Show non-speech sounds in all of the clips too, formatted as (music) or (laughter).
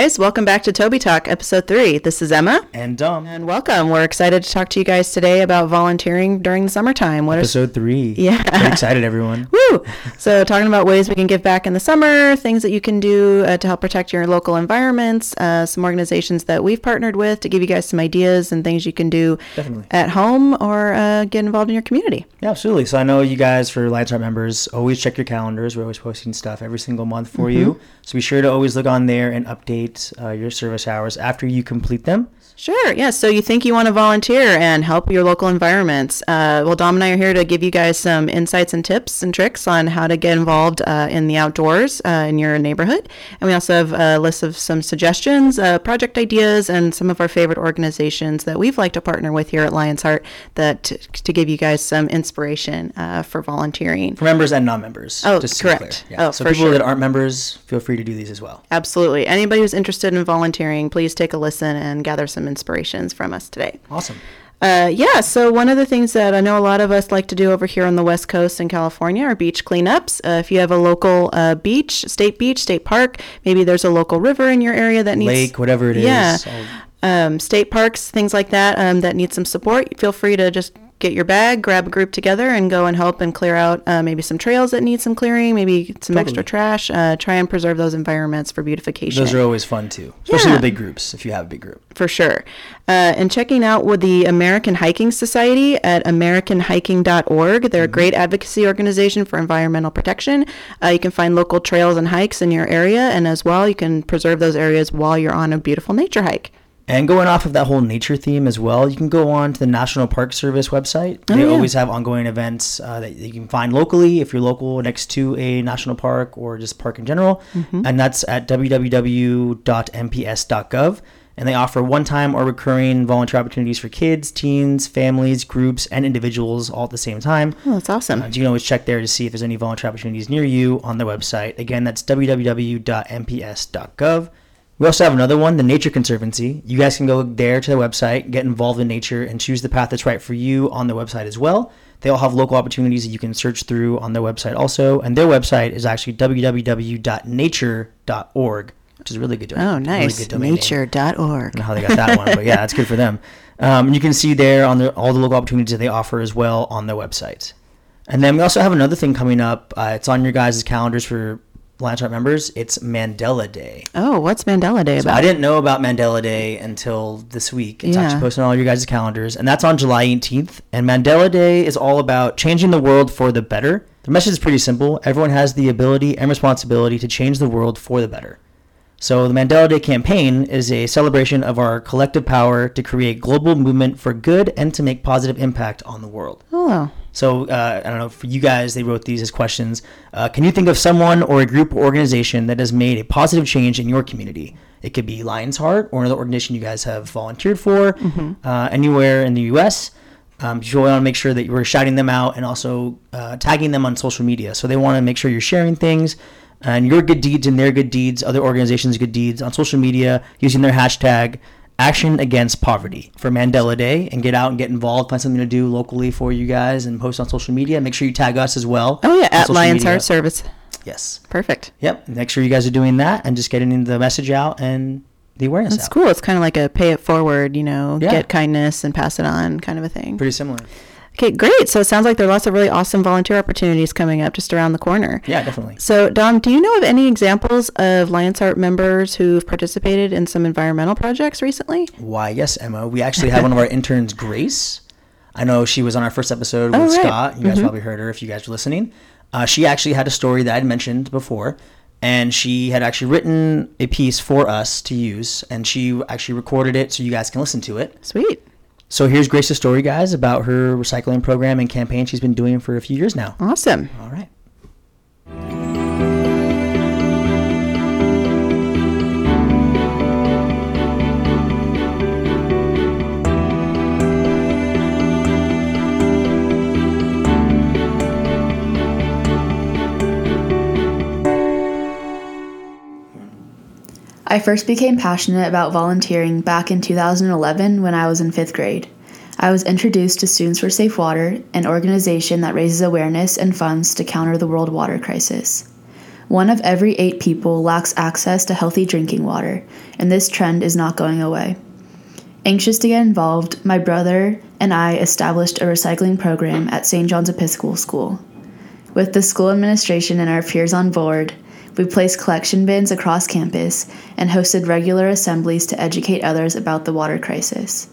Guys, welcome back to Toby Talk, episode three. This is Emma. And Dom. And welcome. We're excited to talk to you guys today about volunteering during the summertime. What episode is, three. Yeah. (laughs) Very excited, everyone. Woo! So, talking about ways we can give back in the summer, things that you can do uh, to help protect your local environments, uh, some organizations that we've partnered with to give you guys some ideas and things you can do Definitely. at home or uh, get involved in your community. Yeah, absolutely. So, I know you guys, for Lions Heart members, always check your calendars. We're always posting stuff every single month for mm-hmm. you. So, be sure to always look on there and update uh, your service hours after you complete them. Sure. Yeah. So you think you want to volunteer and help your local environments? Uh, well, Dom and I are here to give you guys some insights and tips and tricks on how to get involved uh, in the outdoors uh, in your neighborhood. And we also have a list of some suggestions, uh, project ideas, and some of our favorite organizations that we've liked to partner with here at Lions Heart that to give you guys some inspiration uh, for volunteering for members and non-members. Oh, correct. Yeah. Oh, so people sure. that aren't members, feel free to do these as well. Absolutely. Anybody who's interested in volunteering, please take a listen and gather some inspirations from us today. Awesome. Uh, yeah, so one of the things that I know a lot of us like to do over here on the West Coast in California are beach cleanups. Uh, if you have a local uh, beach, state beach, state park, maybe there's a local river in your area that needs lake, whatever it yeah, is. Um, state parks, things like that um, that need some support. Feel free to just get your bag, grab a group together, and go and help and clear out uh, maybe some trails that need some clearing, maybe some totally. extra trash. Uh, try and preserve those environments for beautification. Those are always fun too, especially yeah. the big groups if you have a big group. For sure. Uh, and checking out with the American Hiking Society at AmericanHiking.org. They're mm-hmm. a great advocacy organization for environmental protection. Uh, you can find local trails and hikes in your area, and as well, you can preserve those areas while you're on a beautiful nature hike. And going off of that whole nature theme as well, you can go on to the National Park Service website. Oh, they yeah. always have ongoing events uh, that you can find locally if you're local next to a national park or just park in general. Mm-hmm. And that's at www.nps.gov. And they offer one time or recurring volunteer opportunities for kids, teens, families, groups, and individuals all at the same time. Oh, that's awesome. Uh, you can always check there to see if there's any volunteer opportunities near you on their website. Again, that's www.nps.gov. We also have another one, the Nature Conservancy. You guys can go there to the website, get involved in nature, and choose the path that's right for you on the website as well. They all have local opportunities that you can search through on their website also. And their website is actually www.nature.org, which is a really good. Domain. Oh, nice. Really Nature.org. I don't know how they got that one, but yeah, that's good for them. Um, and you can see there on the, all the local opportunities that they offer as well on their website. And then we also have another thing coming up. Uh, it's on your guys' calendars for Heart members, it's Mandela Day. Oh, what's Mandela Day so about? I didn't know about Mandela Day until this week. It's Yeah. actually posted on all your guys' calendars, and that's on July 18th. And Mandela Day is all about changing the world for the better. The message is pretty simple. Everyone has the ability and responsibility to change the world for the better. So the Mandela Day campaign is a celebration of our collective power to create global movement for good and to make positive impact on the world. Oh, So uh, I don't know for you guys, they wrote these as questions. Uh, can you think of someone or a group or organization that has made a positive change in your community? It could be Lions Heart or another organization you guys have volunteered for, uh, anywhere in the U.S. Um, you want to make sure that you're shouting them out and also uh, tagging them on social media. So they want to make sure you're sharing things and your good deeds and their good deeds, other organizations' good deeds on social media using their hashtag Action Against Poverty for Mandela Day and get out and get involved, find something to do locally for you guys and post on social media. Make sure you tag us as well. oh yeah, at Lions. Heart Service. Yes. Perfect. Yep. Make sure you guys are doing that and just getting the message out and the awareness That's out. cool. It's kind of like a pay it forward, you know, Yeah. get kindness and pass it on kind of a thing. Pretty similar. Okay, great. So it sounds like there are lots of really awesome volunteer opportunities coming up just around the corner. Yeah, definitely. So, Dom, do you know of any examples of Lions Heart members who've participated in some environmental projects recently? Why, yes, Emma. We actually have one of our interns, Grace. I know she was on our first episode with Oh, right. Scott. You guys probably heard her if you guys were listening. Uh, she actually had a story that I'd mentioned before, and she had actually written a piece for us to use, and she actually recorded it so you guys can listen to it. Sweet. So here's Grace's story, guys, about her recycling program and campaign she's been doing for a few years now. Awesome. All right. I first became passionate about volunteering back in 2011 when I was in fifth grade. I was introduced to Students for Safe Water, an organization that raises awareness and funds to counter the world water crisis. One of every eight people lacks access to healthy drinking water, and this trend is not going away. Anxious to get involved, my brother and I established a recycling program at St. John's Episcopal School. With the school administration and our peers on board, we placed collection bins across campus and hosted regular assemblies to educate others about the water crisis.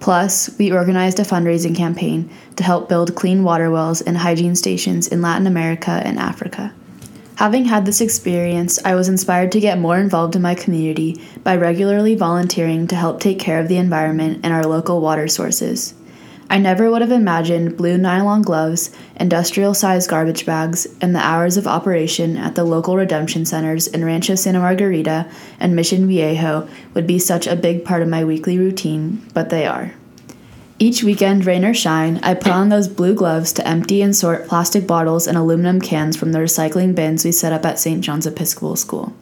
Plus, we organized a fundraising campaign to help build clean water wells and hygiene stations in Latin America and Africa. Having had this experience, I was inspired to get more involved in my community by regularly volunteering to help take care of the environment and our local water sources. I never would have imagined blue nylon gloves, industrial sized garbage bags, and the hours of operation at the local redemption centers in Rancho Santa Margarita and Mission Viejo would be such a big part of my weekly routine, but they are. Each weekend, rain or shine, I put on those blue gloves to empty and sort plastic bottles and aluminum cans from the recycling bins we set up at St. John's Episcopal School.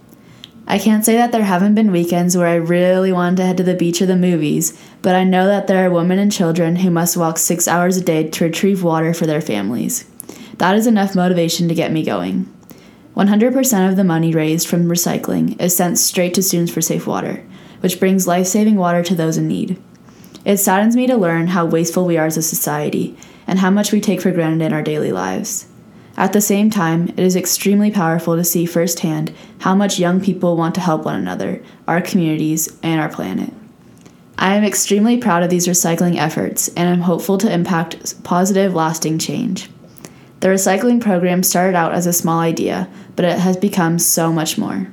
I can't say that there haven't been weekends where I really wanted to head to the beach or the movies, but I know that there are women and children who must walk six hours a day to retrieve water for their families. That is enough motivation to get me going. 100% of the money raised from recycling is sent straight to Students for Safe Water, which brings life saving water to those in need. It saddens me to learn how wasteful we are as a society and how much we take for granted in our daily lives. At the same time, it is extremely powerful to see firsthand how much young people want to help one another, our communities, and our planet. I am extremely proud of these recycling efforts and am hopeful to impact positive, lasting change. The recycling program started out as a small idea, but it has become so much more.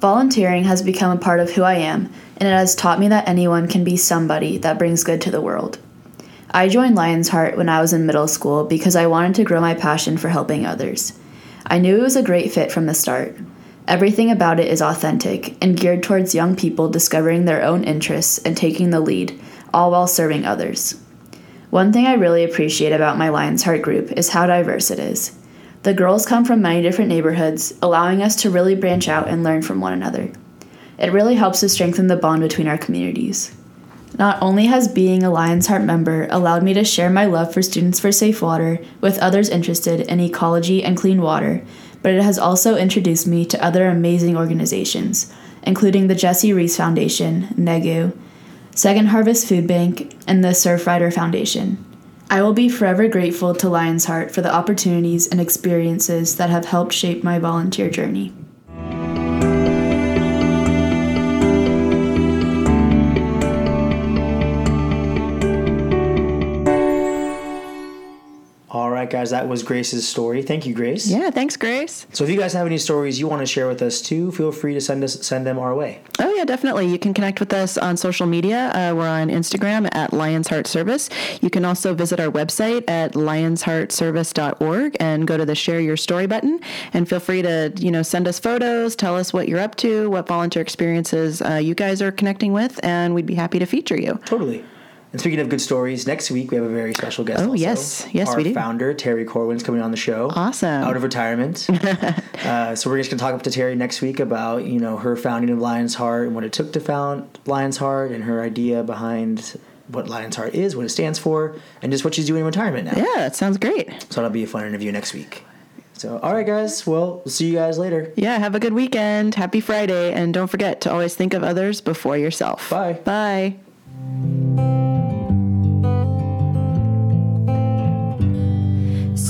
Volunteering has become a part of who I am, and it has taught me that anyone can be somebody that brings good to the world. I joined Lion's Heart when I was in middle school because I wanted to grow my passion for helping others. I knew it was a great fit from the start. Everything about it is authentic and geared towards young people discovering their own interests and taking the lead, all while serving others. One thing I really appreciate about my Lion's Heart group is how diverse it is. The girls come from many different neighborhoods, allowing us to really branch out and learn from one another. It really helps to strengthen the bond between our communities. Not only has being a Lion's Heart member allowed me to share my love for Students for Safe Water with others interested in ecology and clean water, but it has also introduced me to other amazing organizations, including the Jessie Rees Foundation, NEGU, Second Harvest Food Bank, and the Surfrider Foundation. I will be forever grateful to Lion's Heart for the opportunities and experiences that have helped shape my volunteer journey. Right, guys, that was Grace's story. Thank you, Grace. Yeah, thanks, Grace. So if you guys have any stories you want to share with us too, feel free to send us send them our way. Oh yeah, definitely. You can connect with us on social media. Uh, we're on Instagram at Lions Heart Service. You can also visit our website at lionsheartservice.org and go to the Share Your Story button. And feel free to you know send us photos, tell us what you're up to, what volunteer experiences uh, you guys are connecting with, and we'd be happy to feature you. Totally. And speaking of good stories, next week we have a very special guest. Oh, also. yes. Yes, Our we do. founder, Terry Corwin's coming on the show. Awesome. Out of retirement. (laughs) uh, so we're just going to talk up to Terry next week about, you know, her founding of Lion's Heart and what it took to found Lion's Heart and her idea behind what Lion's Heart is, what it stands for, and just what she's doing in retirement now. Yeah, that sounds great. So that'll be a fun interview next week. So, all right, guys. Well, we'll see you guys later. Yeah, have a good weekend. Happy Friday. And don't forget to always think of others before yourself. Bye. Bye.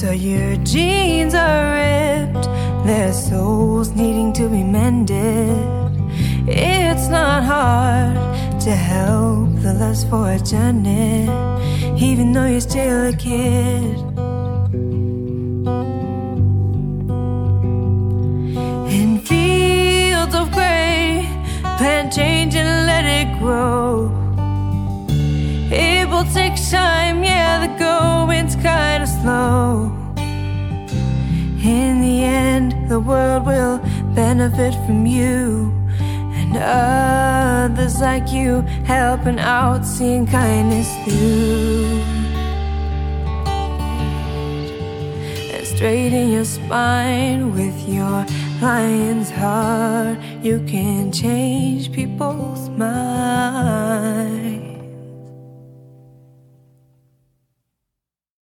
So your jeans are ripped, their soles needing to be mended. It's not hard to help the lust for a even though you're still a kid. In fields of gray, plant change and let it grow. It will take time, yeah, the going's kinda slow. In the end, the world will benefit from you and others like you helping out, seeing kindness through. And straighten your spine with your lion's heart. You can change people's